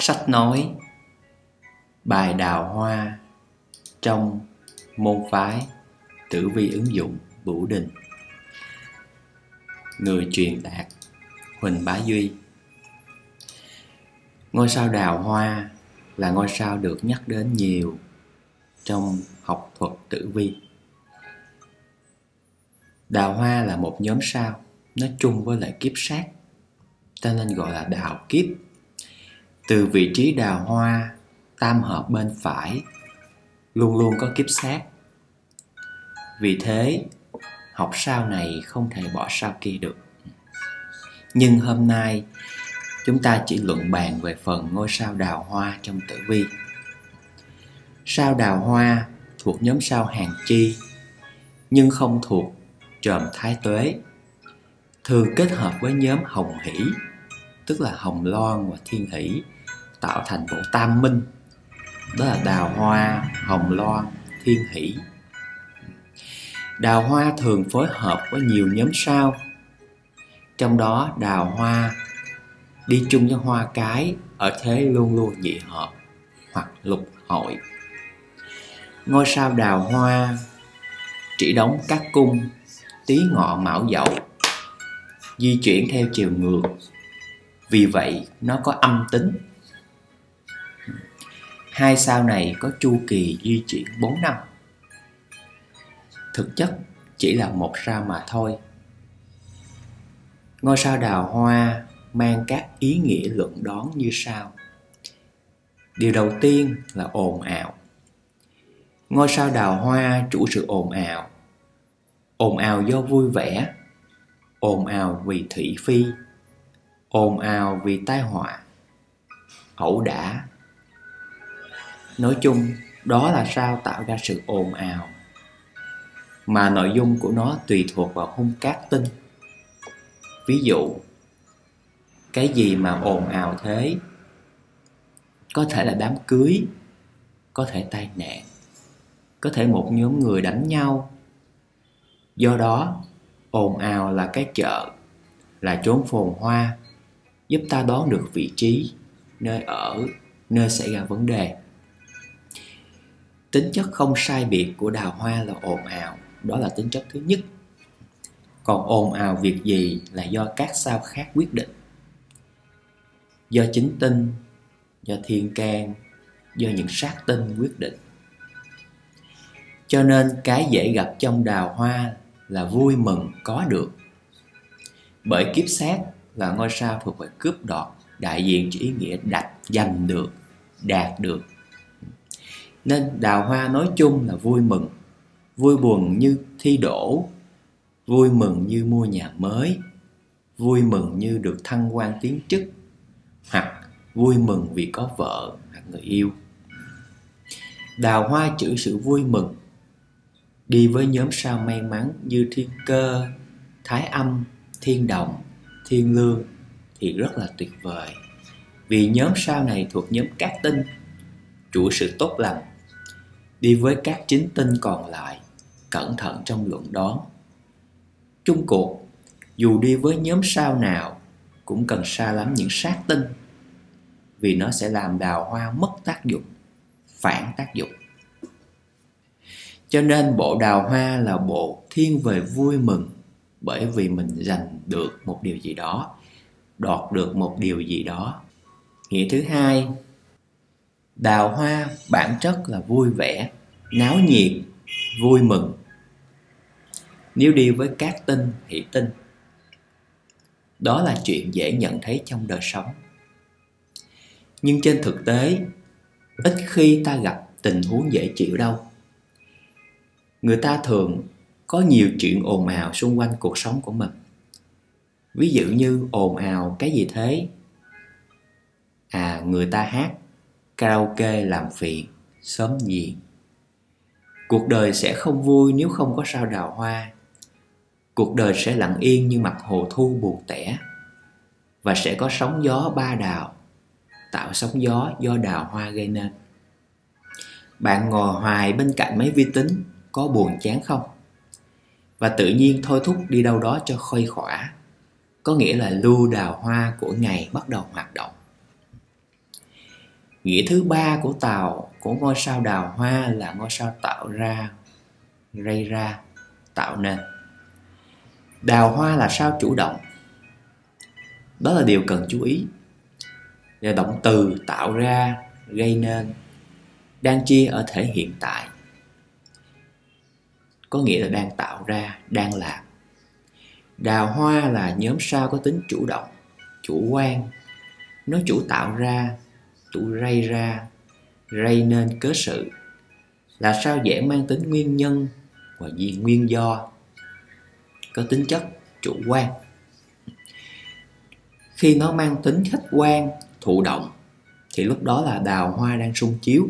Sách nói Bài đào hoa trong môn phái tử vi ứng dụng Vũ Đình Người truyền đạt Huỳnh Bá Duy Ngôi sao đào hoa là ngôi sao được nhắc đến nhiều trong học thuật tử vi. Đào hoa là một nhóm sao, nó chung với lại kiếp sát, cho nên gọi là đào kiếp. Từ vị trí đào hoa tam hợp bên phải luôn luôn có kiếp sát. Vì thế, học sao này không thể bỏ sao kia được. Nhưng hôm nay chúng ta chỉ luận bàn về phần ngôi sao đào hoa trong tử vi. Sao đào hoa thuộc nhóm sao hàng chi, nhưng không thuộc tròm thái tuế. Thường kết hợp với nhóm hồng hỷ, tức là hồng loan và thiên hỷ, tạo thành bộ tam minh. Đó là đào hoa, hồng loan, thiên hỷ. Đào hoa thường phối hợp với nhiều nhóm sao, trong đó đào hoa đi chung với hoa cái ở thế luôn luôn nhị hợp hoặc lục hội ngôi sao đào hoa chỉ đóng các cung tí ngọ mão dậu di chuyển theo chiều ngược vì vậy nó có âm tính hai sao này có chu kỳ di chuyển 4 năm. Thực chất chỉ là một sao mà thôi. Ngôi sao đào hoa mang các ý nghĩa luận đoán như sau. Điều đầu tiên là ồn ào. Ngôi sao đào hoa chủ sự ồn ào. Ồn ào do vui vẻ. Ồn ào vì thị phi. Ồn ào vì tai họa. Ẩu đả nói chung, đó là sao tạo ra sự ồn ào. Mà nội dung của nó tùy thuộc vào hung cát tinh. Ví dụ, cái gì mà ồn ào thế? Có thể là đám cưới, có thể tai nạn, có thể một nhóm người đánh nhau. Do đó, ồn ào là cái chợ, là chốn phồn hoa, giúp ta đoán được vị trí, nơi ở, nơi xảy ra vấn đề tính chất không sai biệt của đào hoa là ồn ào, đó là tính chất thứ nhất. Còn ồn ào việc gì là do các sao khác quyết định. Do chính tinh, do thiên can, do những sát tinh quyết định. Cho nên cái dễ gặp trong đào hoa là vui mừng có được. Bởi kiếp sát là ngôi sao thuộc về cướp đoạt, đại diện cho ý nghĩa đặt, giành được, đạt được nên đào hoa nói chung là vui mừng. Vui buồn như thi đổ. Vui mừng như mua nhà mới. Vui mừng như được thăng quan tiến chức. Hoặc vui mừng vì có vợ hoặc người yêu. Đào hoa chữ sự vui mừng. Đi với nhóm sao may mắn như thiên cơ, thái âm, thiên đồng, thiên lương thì rất là tuyệt vời. Vì nhóm sao này thuộc nhóm cát tinh. Chủ sự tốt lành đi với các chính tinh còn lại, cẩn thận trong luận đoán. Chung cuộc, dù đi với nhóm sao nào, cũng cần xa lắm những sát tinh, vì nó sẽ làm đào hoa mất tác dụng, phản tác dụng. Cho nên bộ đào hoa là bộ thiên về vui mừng, bởi vì mình giành được một điều gì đó, đoạt được một điều gì đó. Nghĩa thứ hai đào hoa, bản chất là vui vẻ, náo nhiệt, vui mừng. Nếu đi với các tinh, hỷ tinh, đó là chuyện dễ nhận thấy trong đời sống. Nhưng trên thực tế, ít khi ta gặp tình huống dễ chịu đâu. Người ta thường có nhiều chuyện ồn ào xung quanh cuộc sống của mình. Ví dụ như ồn ào cái gì thế? À người ta hát karaoke làm phiền, sớm gì. Cuộc đời sẽ không vui nếu không có sao đào hoa. Cuộc đời sẽ lặng yên như mặt hồ thu buồn tẻ. Và sẽ có sóng gió ba đào, tạo sóng gió do đào hoa gây nên. Bạn ngồi hoài bên cạnh máy vi tính, có buồn chán không? Và tự nhiên thôi thúc đi đâu đó cho khuây khỏa. Có nghĩa là lưu đào hoa của ngày bắt đầu hoạt động nghĩa thứ ba của tàu, của ngôi sao đào hoa là ngôi sao tạo ra gây ra, tạo nên. Đào hoa là sao chủ động? Đó là điều cần chú ý. Và động từ tạo ra, gây nên, đang chia ở thể hiện tại. Có nghĩa là đang tạo ra, đang làm. Đào hoa là nhóm sao có tính chủ động, chủ quan. Nó chủ tạo ra chủ rây ra, rây nên cớ sự. Là sao dễ mang tính nguyên nhân và gì nguyên do? Có tính chất chủ quan. Khi nó mang tính khách quan, thụ động, thì lúc đó là đào hoa đang sung chiếu,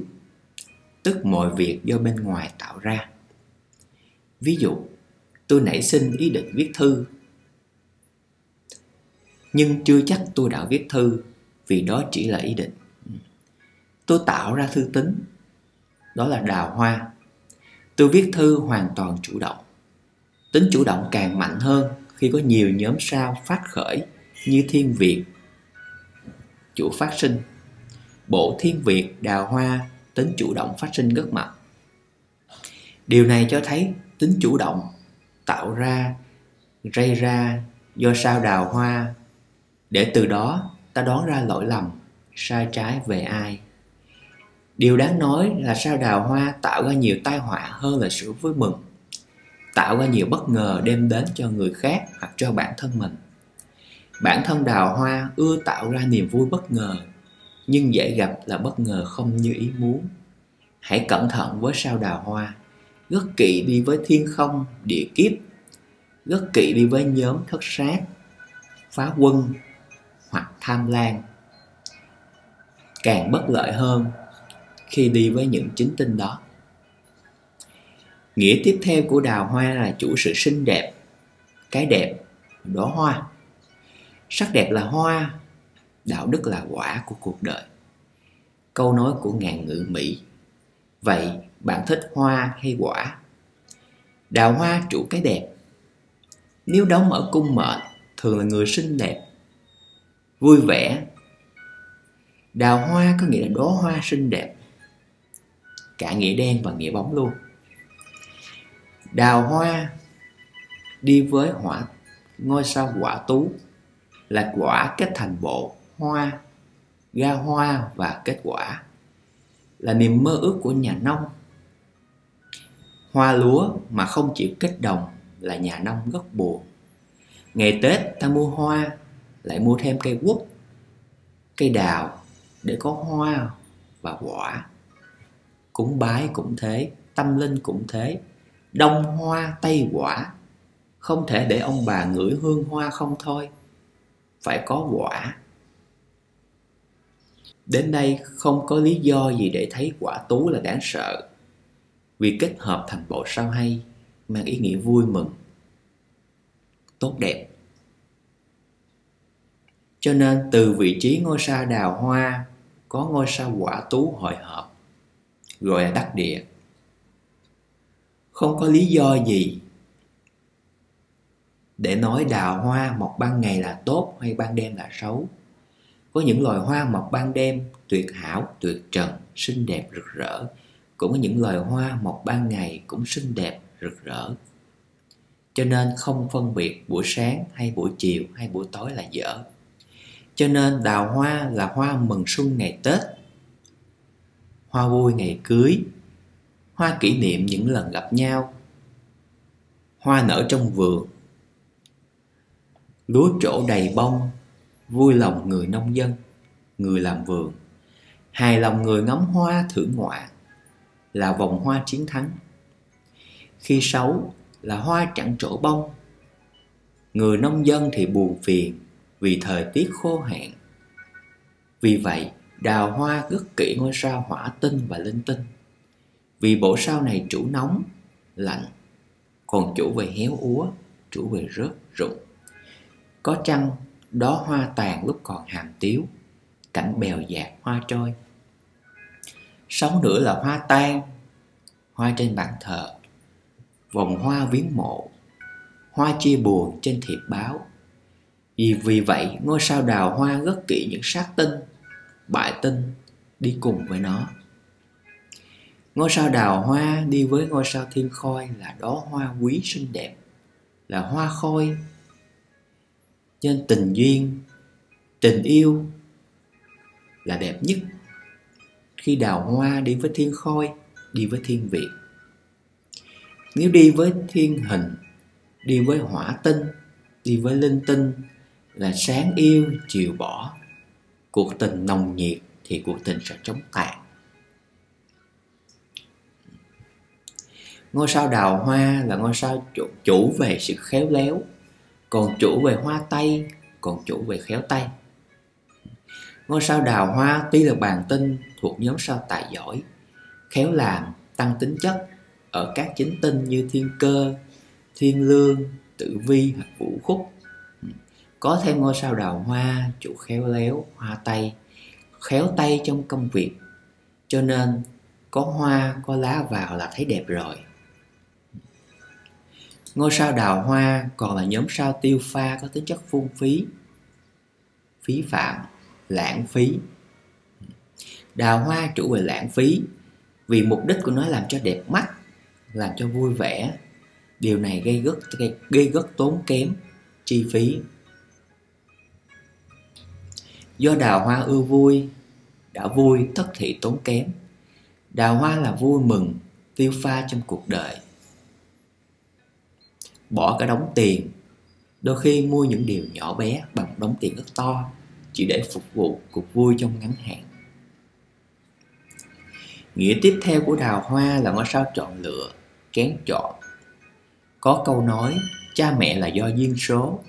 tức mọi việc do bên ngoài tạo ra. Ví dụ, tôi nảy sinh ý định viết thư, nhưng chưa chắc tôi đã viết thư vì đó chỉ là ý định tôi tạo ra thư tính đó là đào hoa. Tôi viết thư hoàn toàn chủ động. Tính chủ động càng mạnh hơn khi có nhiều nhóm sao phát khởi như thiên việt. Chủ phát sinh. Bộ thiên việt đào hoa, tính chủ động phát sinh rất mạnh. Điều này cho thấy tính chủ động tạo ra gây ra do sao đào hoa. Để từ đó ta đoán ra lỗi lầm, sai trái về ai điều đáng nói là sao đào hoa tạo ra nhiều tai họa hơn là sự vui mừng, tạo ra nhiều bất ngờ đem đến cho người khác hoặc cho bản thân mình. Bản thân đào hoa ưa tạo ra niềm vui bất ngờ, nhưng dễ gặp là bất ngờ không như ý muốn. Hãy cẩn thận với sao đào hoa, rất kỵ đi với thiên không, địa kiếp, rất kỵ đi với nhóm thất sát, phá quân hoặc tham lam. Càng bất lợi hơn khi đi với những chính tinh đó. Nghĩa tiếp theo của đào hoa là chủ sự xinh đẹp, cái đẹp đóa hoa. Sắc đẹp là hoa, đạo đức là quả của cuộc đời. Câu nói của ngàn ngữ mỹ, vậy bạn thích hoa hay quả? Đào hoa chủ cái đẹp. Nếu đóng ở cung mệnh, thường là người xinh đẹp, vui vẻ. Đào hoa có nghĩa là đóa hoa xinh đẹp cả nghĩa đen và nghĩa bóng luôn. Đào hoa đi với hỏa, ngôi sao quả tú là quả kết thành bộ hoa ra hoa và kết quả là niềm mơ ước của nhà nông. Hoa lúa mà không chịu kết đồng là nhà nông rất buồn. Ngày tết ta mua hoa, lại mua thêm cây quất, cây đào để có hoa và quả cúng bái cũng thế, tâm linh cũng thế. Đông hoa, tây quả, không thể để ông bà ngửi hương hoa không thôi, phải có quả. Đến đây không có lý do gì để thấy quả tú là đáng sợ. Vì kết hợp thành bộ sao hay, mang ý nghĩa vui mừng, tốt đẹp. Cho nên từ vị trí ngôi sao đào hoa, có ngôi sao quả tú hội hợp gọi là đắc địa. Không có lý do gì để nói đào hoa mọc ban ngày là tốt hay ban đêm là xấu. Có những loài hoa mọc ban đêm tuyệt hảo, tuyệt trần, xinh đẹp rực rỡ. Cũng có những loài hoa mọc ban ngày cũng xinh đẹp, rực rỡ. Cho nên không phân biệt buổi sáng hay buổi chiều hay buổi tối là dở. Cho nên đào hoa là hoa mừng xuân ngày tết hoa vui ngày cưới. Hoa kỷ niệm những lần gặp nhau. Hoa nở trong vườn. Lúa trổ đầy bông. Vui lòng người nông dân, người làm vườn. Hài lòng người ngắm hoa thưởng ngoạn là vòng hoa chiến thắng. Khi xấu là hoa chẳng trổ bông. Người nông dân thì buồn phiền vì thời tiết khô hạn. Vì vậy đào hoa rất kỹ ngôi sao hỏa tinh và linh tinh. Vì bộ sao này chủ nóng, lạnh, còn chủ về héo úa, chủ về rớt, rụng. Có chăng đó hoa tàn lúc còn hàm tiếu, cảnh bèo dạt hoa trôi. Sống nữa là hoa tan hoa trên bàn thờ, vòng hoa viếng mộ, hoa chia buồn trên thiệp báo. Vì vì vậy, ngôi sao đào hoa rất kỹ những sát tinh bại tinh đi cùng với nó. Ngôi sao đào hoa đi với ngôi sao thiên khôi là đó hoa quý xinh đẹp, là hoa khôi nên tình duyên, tình yêu là đẹp nhất. Khi đào hoa đi với thiên khôi, đi với thiên việt nếu đi với thiên hình, đi với hỏa tinh, đi với linh tinh là sáng yêu, chiều bỏ cuộc tình nồng nhiệt thì cuộc tình sẽ chống tàn ngôi sao đào hoa là ngôi sao chủ, chủ về sự khéo léo còn chủ về hoa tay còn chủ về khéo tay. Ngôi sao đào hoa tuy là bàn tinh thuộc nhóm sao tài giỏi khéo làm tăng tính chất ở các chính tinh như thiên cơ thiên lương tử vi hoặc vũ khúc có thêm ngôi sao đào hoa chủ khéo léo hoa tay khéo tay trong công việc. Cho nên có hoa có lá vào là thấy đẹp rồi. Ngôi sao đào hoa còn là nhóm sao tiêu pha có tính chất phung phí phí phạm lãng phí. Đào hoa chủ về lãng phí vì mục đích của nó làm cho đẹp mắt làm cho vui vẻ. Điều này gây rất gây, gây rất tốn kém chi phí do đào hoa ưa vui, đã vui tất thị tốn kém. Đào hoa là vui mừng, tiêu pha trong cuộc đời. Bỏ cả đống tiền, đôi khi mua những điều nhỏ bé bằng đống tiền rất to, chỉ để phục vụ cuộc vui trong ngắn hạn. Nghĩa tiếp theo của đào hoa là ngôi sao chọn lựa, kén chọn. Có câu nói, cha mẹ là do duyên số,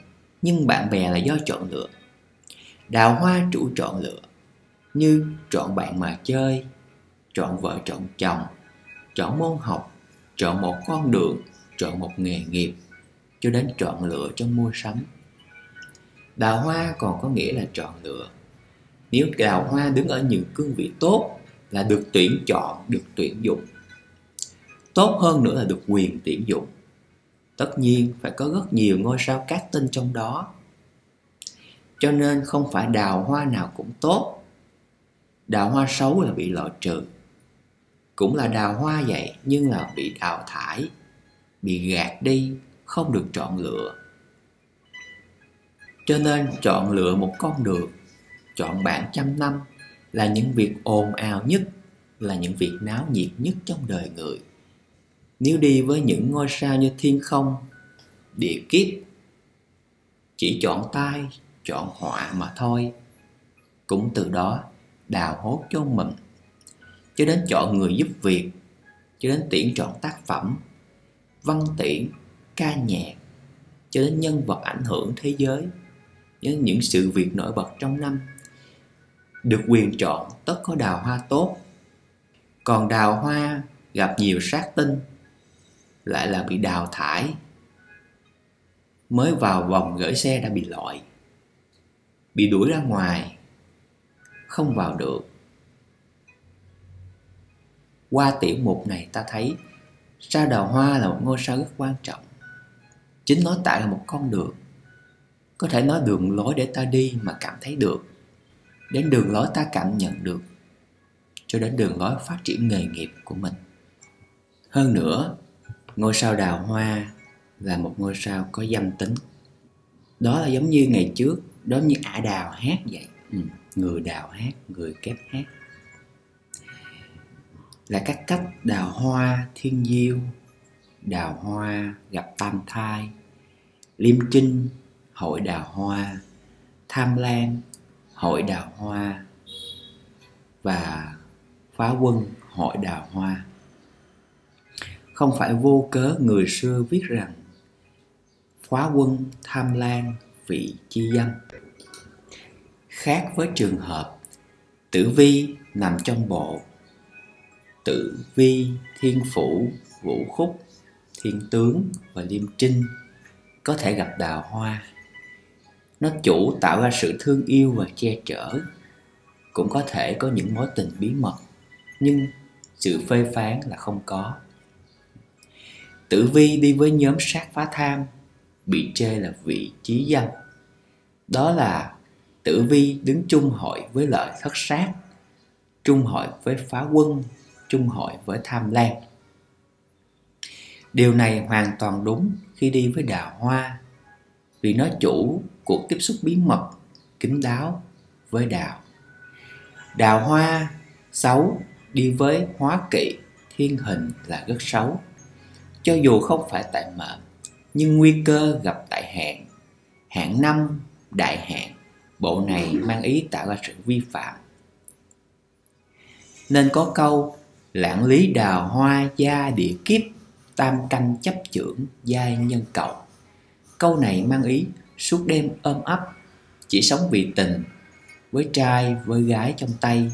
nhưng bạn bè là do chọn lựa đào hoa chủ chọn lựa, như chọn bạn mà chơi chọn vợ chọn chồng chọn môn học chọn một con đường chọn một nghề nghiệp, cho đến chọn lựa trong mua sắm. Đào hoa còn có nghĩa là chọn lựa. Nếu đào hoa đứng ở những cương vị tốt là được tuyển chọn, được tuyển dụng. Tốt hơn nữa là được quyền tuyển dụng. Tất nhiên phải có rất nhiều ngôi sao cát tinh trong đó cho nên không phải đào hoa nào cũng tốt. Đào hoa xấu là bị loại trừ. Cũng là đào hoa vậy, nhưng là bị đào thải, bị gạt đi, không được chọn lựa. Cho nên chọn lựa một con đường, chọn bạn trăm năm là những việc ồn ào nhất, là những việc náo nhiệt nhất trong đời người. Nếu đi với những ngôi sao như thiên không, địa kiếp, chỉ chọn tai chọn họa mà thôi. Cũng từ đó, đào hốt cho mình cho đến chọn người giúp việc, cho đến tuyển chọn tác phẩm, văn tiễn, ca nhạc, cho đến nhân vật ảnh hưởng thế giới đến những sự việc nổi bật trong năm, được quyền chọn tất có đào hoa tốt. Còn đào hoa gặp nhiều sát tinh, lại là bị đào thải, mới vào vòng gửi xe đã bị loại bị đuổi ra ngoài. Không vào được. Qua tiểu mục này ta thấy sao đào hoa là một ngôi sao rất quan trọng. Chính nó tạo ra một con đường. Có thể nói đường lối để ta đi mà cảm thấy được. Đến đường lối ta cảm nhận được, cho đến đường lối phát triển nghề nghiệp của mình. Hơn nữa, ngôi sao đào hoa là một ngôi sao có dâm tính. Đó là giống như ngày trước đó như ả đào hát vậy ừ. người đào hát, người kép hát là các cách đào hoa thiên diêu, đào hoa gặp tam thai, liêm trinh hội đào hoa, tham lan hội đào hoa và phá quân, hội đào hoa không phải vô cớ người xưa viết rằng phá quân, tham lan vị chi dâm khác với trường hợp, tử vi nằm trong bộ. Tử vi, thiên phủ, vũ khúc, thiên tướng và liêm trinh có thể gặp đào hoa. Nó chủ tạo ra sự thương yêu và che chở. Cũng có thể có những mối tình bí mật, nhưng sự phê phán là không có. Tử vi đi với nhóm sát phá tham bị chê là vị trí danh đó là tử vi đứng chung hội với lợi thất sát, chung hội với phá quân, chung hội với tham lam. Điều này hoàn toàn đúng khi đi với đào hoa, vì nó chủ cuộc tiếp xúc bí mật, kín đáo với đào. Đào hoa xấu đi với hóa kỵ, thiên hình là rất xấu. Cho dù không phải tại mệnh nhưng nguy cơ gặp tại hạn. Hạn năm, đại hạn. Bộ này mang ý tạo ra sự vi phạm. Nên có câu, lãng lý đào hoa gia địa kiếp, tam canh chấp trưởng giai nhân cầu. Câu này mang ý, suốt đêm ôm ấp, chỉ sống vì tình, với trai, với gái trong tay,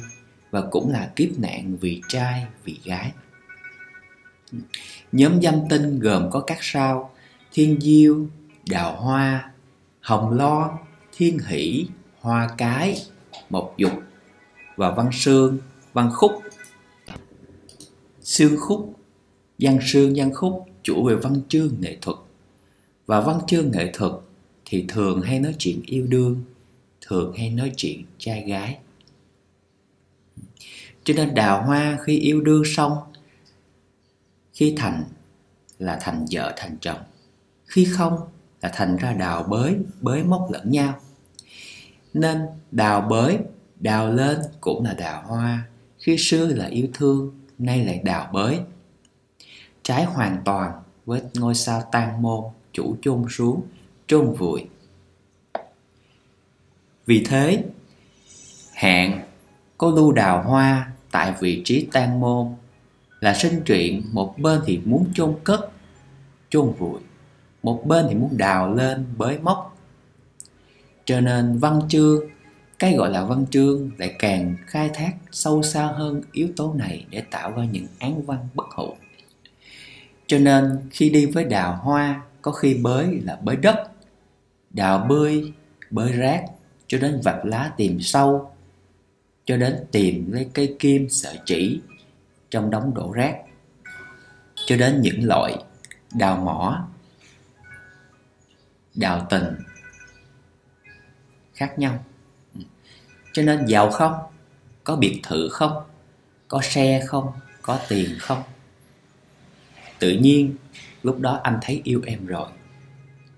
và cũng là kiếp nạn vì trai, vì gái. Nhóm dâm tinh gồm có các sao thiên diêu, đào hoa, hồng loan thiên hỷ, hoa cái, mộc dục và văn sương, văn khúc. Xương khúc, văn sương, văn khúc chủ về văn chương nghệ thuật. Và văn chương nghệ thuật thì thường hay nói chuyện yêu đương, thường hay nói chuyện trai gái. Cho nên đào hoa khi yêu đương xong, khi thành là thành vợ, thành chồng khi không là thành ra đào bới bới móc lẫn nhau. Nên đào bới, đào lên cũng là đào hoa. Khi xưa là yêu thương, nay lại đào bới. Trái hoàn toàn với ngôi sao tan môn, chủ chôn xuống chôn vùi. Vì thế hạn có lưu đào hoa tại vị trí tan môn là sinh truyện một bên thì muốn chôn cất, chôn vùi một bên thì muốn đào lên bới móc. Cho nên văn chương cái gọi là văn chương lại càng khai thác sâu xa hơn yếu tố này để tạo ra những án văn bất hủ. Cho nên khi đi với đào hoa có khi bới là bới đất đào bươi, bới rác cho đến vặt lá tìm sâu cho đến tìm lấy cây kim sợi chỉ trong đống đổ rác. Cho đến những loại đào mỏ đào tình khác nhau. Cho nên giàu không, có biệt thự không, có xe không, có tiền không? Tự nhiên, lúc đó anh thấy yêu em rồi.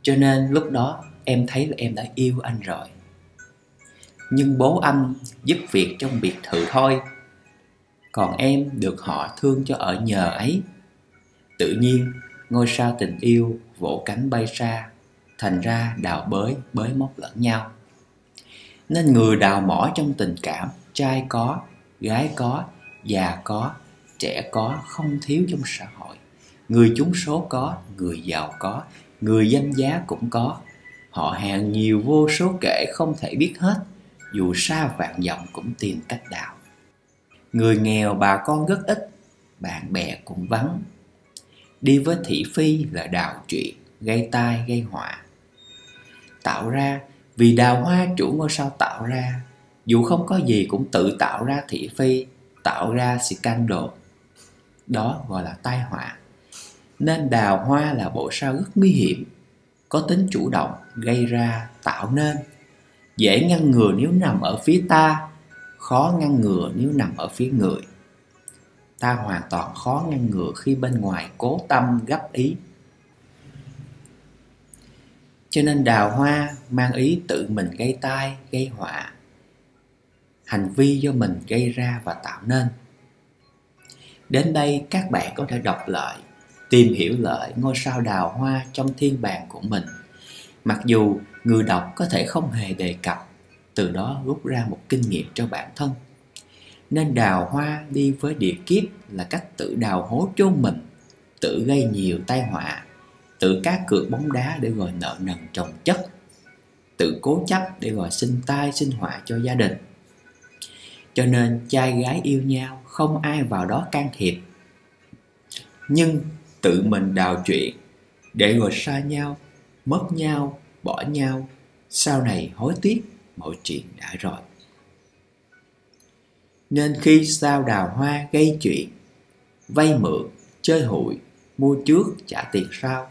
Cho nên lúc đó em thấy là em đã yêu anh rồi. Nhưng bố anh giúp việc trong biệt thự thôi. Còn em được họ thương cho ở nhờ ấy. Tự nhiên, ngôi sao tình yêu vỗ cánh bay xa thành ra đào bới bới móc lẫn nhau. Nên người đào mỏ trong tình cảm, trai có, gái có, già có, trẻ có không thiếu trong xã hội. Người chúng số có, người giàu có, người danh giá cũng có. Họ hàng nhiều vô số kể không thể biết hết, dù xa vạn dặm cũng tìm cách đào. Người nghèo bà con rất ít, bạn bè cũng vắng. Đi với thị phi là đào chuyện gây tai, gây họa tạo ra. Vì đào hoa chủ ngôi sao tạo ra, dù không có gì cũng tự tạo ra thị phi, tạo ra scandal. Đó gọi là tai họa. Nên đào hoa là bộ sao rất nguy hiểm, có tính chủ động, gây ra, tạo nên. Dễ ngăn ngừa nếu nằm ở phía ta, khó ngăn ngừa nếu nằm ở phía người. Ta hoàn toàn khó ngăn ngừa khi bên ngoài cố tâm gấp ý cho nên đào hoa mang ý tự mình gây tai, gây họa. Hành vi do mình gây ra và tạo nên. Đến đây các bạn có thể đọc lại, tìm hiểu lại ngôi sao đào hoa trong thiên bàn của mình. Mặc dù người đọc có thể không hề đề cập, từ đó rút ra một kinh nghiệm cho bản thân. Nên đào hoa đi với địa kiếp là cách tự đào hố chôn mình, tự gây nhiều tai họa tự cá cược bóng đá để gọi nợ nần trồng chất. Tự cố chấp để gọi sinh tai, sinh họa cho gia đình. Cho nên trai gái yêu nhau, không ai vào đó can thiệp. Nhưng tự mình đào chuyện để rồi xa nhau, mất nhau, bỏ nhau, sau này hối tiếc, mọi chuyện đã rồi. Nên khi sao đào hoa gây chuyện, vay mượn, chơi hụi, mua trước trả tiền sau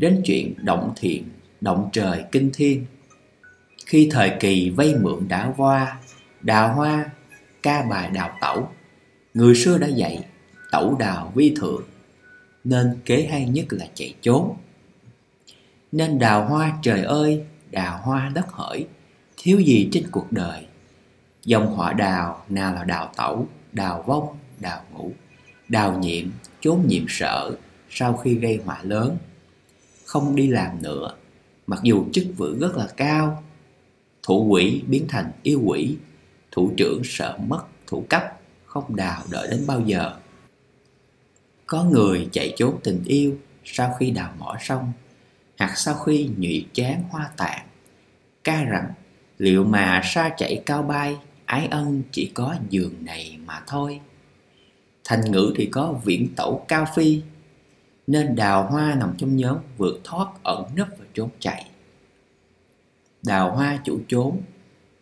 đến chuyện động thiện, động trời, kinh thiên. Khi thời kỳ vay mượn đã qua đào hoa, ca bài đào tẩu. Người xưa đã dạy, tẩu đào vi thượng, nên kế hay nhất là chạy trốn. Nên đào hoa trời ơi, đào hoa đất hỡi, thiếu gì trên cuộc đời. Dòng họa đào nào là đào tẩu, đào vong, đào ngủ. Đào nhiệm chốn nhiệm sợ, sau khi gây họa lớn không đi làm nữa. Mặc dù chức vụ rất là cao, thủ quỷ biến thành yêu quỷ thủ trưởng sợ mất, thủ cấp, không đào đợi đến bao giờ. Có người chạy trốn tình yêu sau khi đào mỏ xong, hoặc sau khi nhụy chán hoa tàn. Ca rằng, liệu mà xa chạy cao bay, ái ân chỉ có giường này mà thôi. Thành ngữ thì có viễn tẩu cao phi nên đào hoa nằm trong nhóm vượt thoát ẩn nấp và trốn chạy. Đào hoa chủ trốn,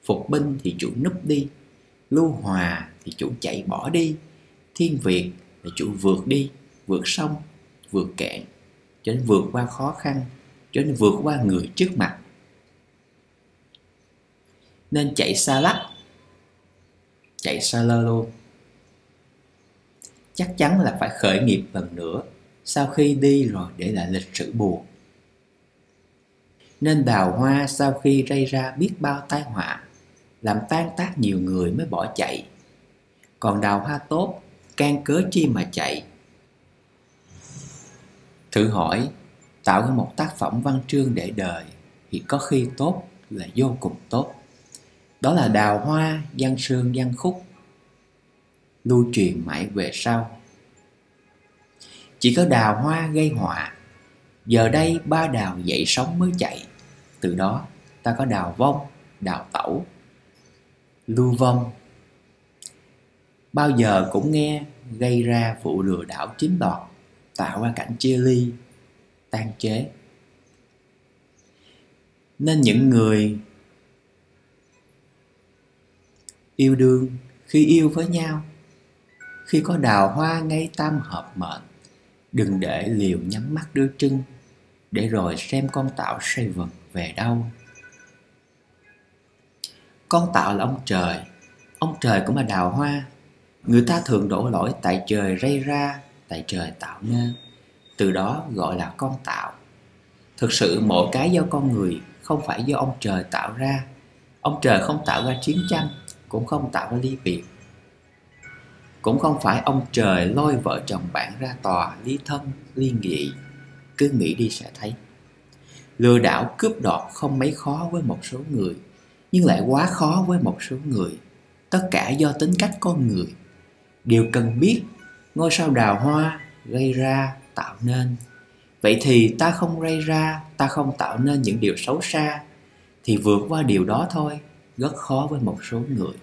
phục binh thì chủ núp đi, lưu hòa thì chủ chạy bỏ đi, thiên việt là chủ vượt đi, vượt sông, vượt kẹn cho nên vượt qua khó khăn, cho nên vượt qua người trước mặt. Nên chạy xa lắc, chạy xa lơ luôn. Chắc chắn là phải khởi nghiệp lần nữa sau khi đi rồi, để lại lịch sử buồn. Nên đào hoa sau khi gây ra biết bao tai họa, làm tan tác nhiều người mới bỏ chạy. Còn đào hoa tốt, can cớ chi mà chạy? Thử hỏi, tạo ra một tác phẩm văn chương để đời thì có khi tốt là vô cùng tốt. Đó là đào hoa, văn sương, văn khúc. Lưu truyền mãi về sau chỉ có đào hoa gây họa. Giờ đây ba đào dậy sóng mới chạy. Từ đó, ta có đào vong, đào tẩu. Lưu vong. Bao giờ cũng nghe gây ra vụ lừa đảo chiếm đoạt, tạo ra cảnh chia ly, tan chế. Nên những người yêu đương khi yêu với nhau, khi có đào hoa ngay tam hợp mệnh đừng để liều nhắm mắt đưa chân, để rồi xem con tạo say vật về đâu. Con tạo là ông trời ông trời cũng là đào hoa. Người ta thường đổ lỗi tại trời rây ra, tại trời tạo nên từ đó gọi là con tạo thực sự mỗi cái do con người, không phải do ông trời tạo ra. Ông trời không tạo ra chiến tranh, cũng không tạo ra ly biệt cũng không phải ông trời lôi vợ chồng bạn ra tòa ly thân, ly nghị. Cứ nghĩ đi sẽ thấy. Lừa đảo cướp đoạt không mấy khó với một số người, nhưng lại quá khó với một số người. Tất cả do tính cách con người. Điều cần biết, ngôi sao đào hoa gây ra tạo nên. Vậy thì ta không gây ra, ta không tạo nên những điều xấu xa, thì vượt qua điều đó thôi, rất khó với một số người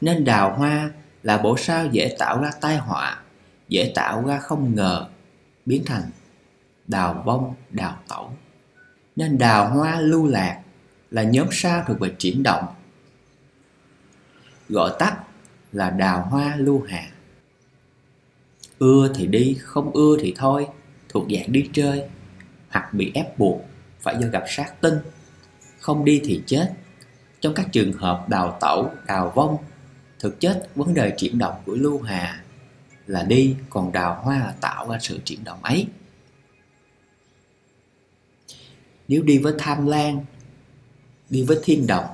nên đào hoa là bộ sao dễ tạo ra tai họa, dễ tạo ra không ngờ, biến thành đào vong đào tẩu. Nên đào hoa lưu lạc là nhóm sao thuộc về chuyển động. Gọi tắt là đào hoa lưu hà ưa thì đi, không ưa thì thôi, thuộc dạng đi chơi, hoặc bị ép buộc phải do gặp sát tinh. Không đi thì chết. Trong các trường hợp đào tẩu, đào vong thực chất vấn đề chuyển động của lưu hà là đi, còn đào hoa là tạo ra sự chuyển động ấy. Nếu đi với tham lan đi với thiên đồng,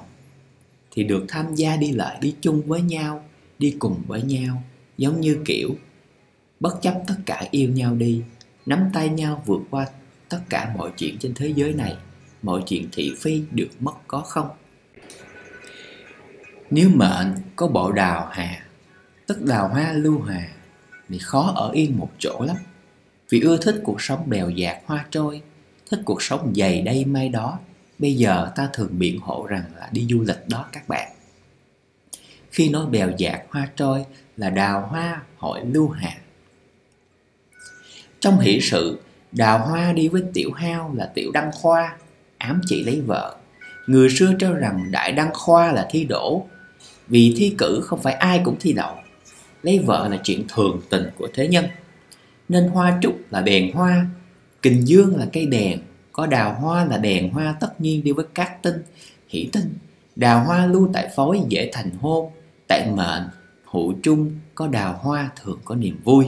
thì được tham gia đi lại, đi chung với nhau, đi cùng với nhau, giống như kiểu bất chấp tất cả yêu nhau đi, nắm tay nhau vượt qua tất cả mọi chuyện trên thế giới này, mọi chuyện thị phi được mất có không? Nếu mệnh có bộ đào hà tức đào hoa lưu hà thì khó ở yên một chỗ lắm. Vì ưa thích cuộc sống bèo dạt hoa trôi, thích cuộc sống dày đây mai đó. Bây giờ ta thường biện hộ rằng là đi du lịch đó các bạn. Khi nói bèo dạt hoa trôi là đào hoa hội lưu hà trong hỷ sự, đào hoa đi với tiểu hao là tiểu đăng khoa, ám chỉ lấy vợ. Người xưa cho rằng đại đăng khoa là thi đỗ vì thi cử không phải ai cũng thi đậu. Lấy vợ là chuyện thường tình của thế nhân. Nên hoa trúc là đèn hoa kình dương là cây đèn có đào hoa là đèn hoa tất nhiên đi với cát tinh hỷ tinh. Đào hoa lưu tại phối dễ thành hôn Tại mệnh hữu chung có đào hoa thường có niềm vui.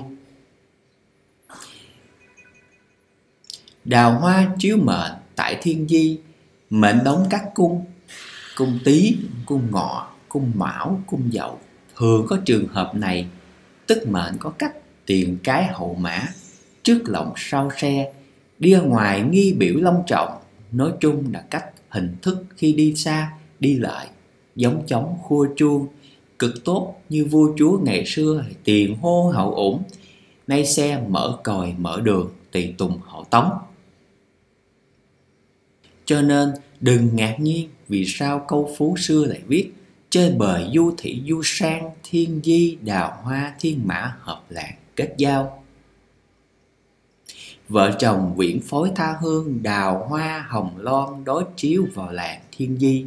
Đào hoa chiếu mệnh tại thiên di Mệnh đóng các cung Cung tý, cung ngọ, cung mão, cung dậu. Thường có trường hợp này Tức mệnh có cách tiền cái hậu mã Trước lộng sau xe Đi ngoài nghi biểu long trọng. Nói chung là cách hình thức khi đi xa, đi lại Giống chóng khua chuông Cực tốt như vua chúa ngày xưa Tiền hô hậu ủng. Nay xe mở còi mở đường Tùy tùng hậu tống. Cho nên đừng ngạc nhiên vì sao câu phú xưa lại viết Chơi bời du thị du sang thiên di đào hoa thiên mã hợp lạc kết giao. Vợ chồng quyển phối tha hương đào hoa hồng loan đối chiếu vào làng thiên di.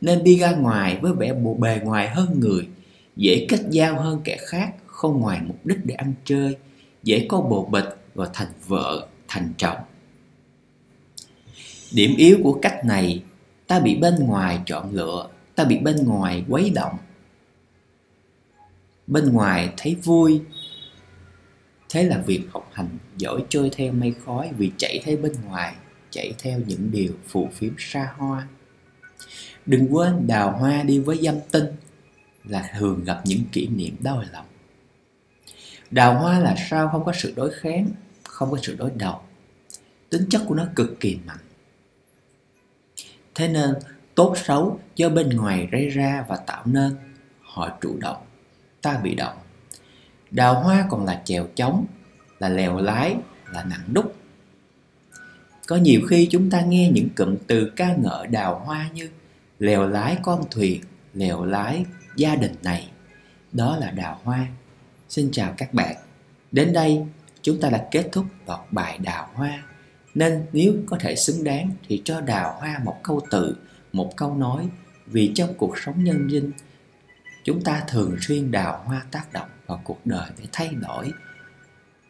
Nên đi ra ngoài với vẻ bộ bề ngoài hơn người Dễ kết giao hơn kẻ khác Không ngoài mục đích để ăn chơi Dễ có bồ bịch và thành vợ, thành chồng. Điểm yếu của cách này Ta bị bên ngoài chọn lựa Ta bị bên ngoài quấy động. Bên ngoài thấy vui. Thế là việc học hành giỏi trôi theo mây khói, Vì chạy theo bên ngoài, Chạy theo những điều phù phiếm xa hoa. Đừng quên đào hoa đi với dâm tinh Là thường gặp những kỷ niệm đau lòng. Đào hoa là sao? Không có sự đối kháng, Không có sự đối đầu. Tính chất của nó cực kỳ mạnh. Thế nên tốt xấu do bên ngoài gây ra và tạo nên. Họ chủ động, ta bị động. Đào hoa còn là chèo chống, là lèo lái, là nặng đúc. Có nhiều khi chúng ta nghe những cụm từ ca ngợi đào hoa như Lèo lái con thuyền, lèo lái gia đình này. Đó là đào hoa. Xin chào các bạn. Đến đây chúng ta đã kết thúc loạt bài đào hoa. Nên nếu có thể xứng đáng thì cho đào hoa một câu từ, một câu nói vì trong cuộc sống nhân sinh chúng ta thường xuyên đào hoa tác động vào cuộc đời để thay đổi,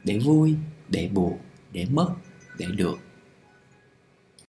để vui, để buồn, để mất, để được.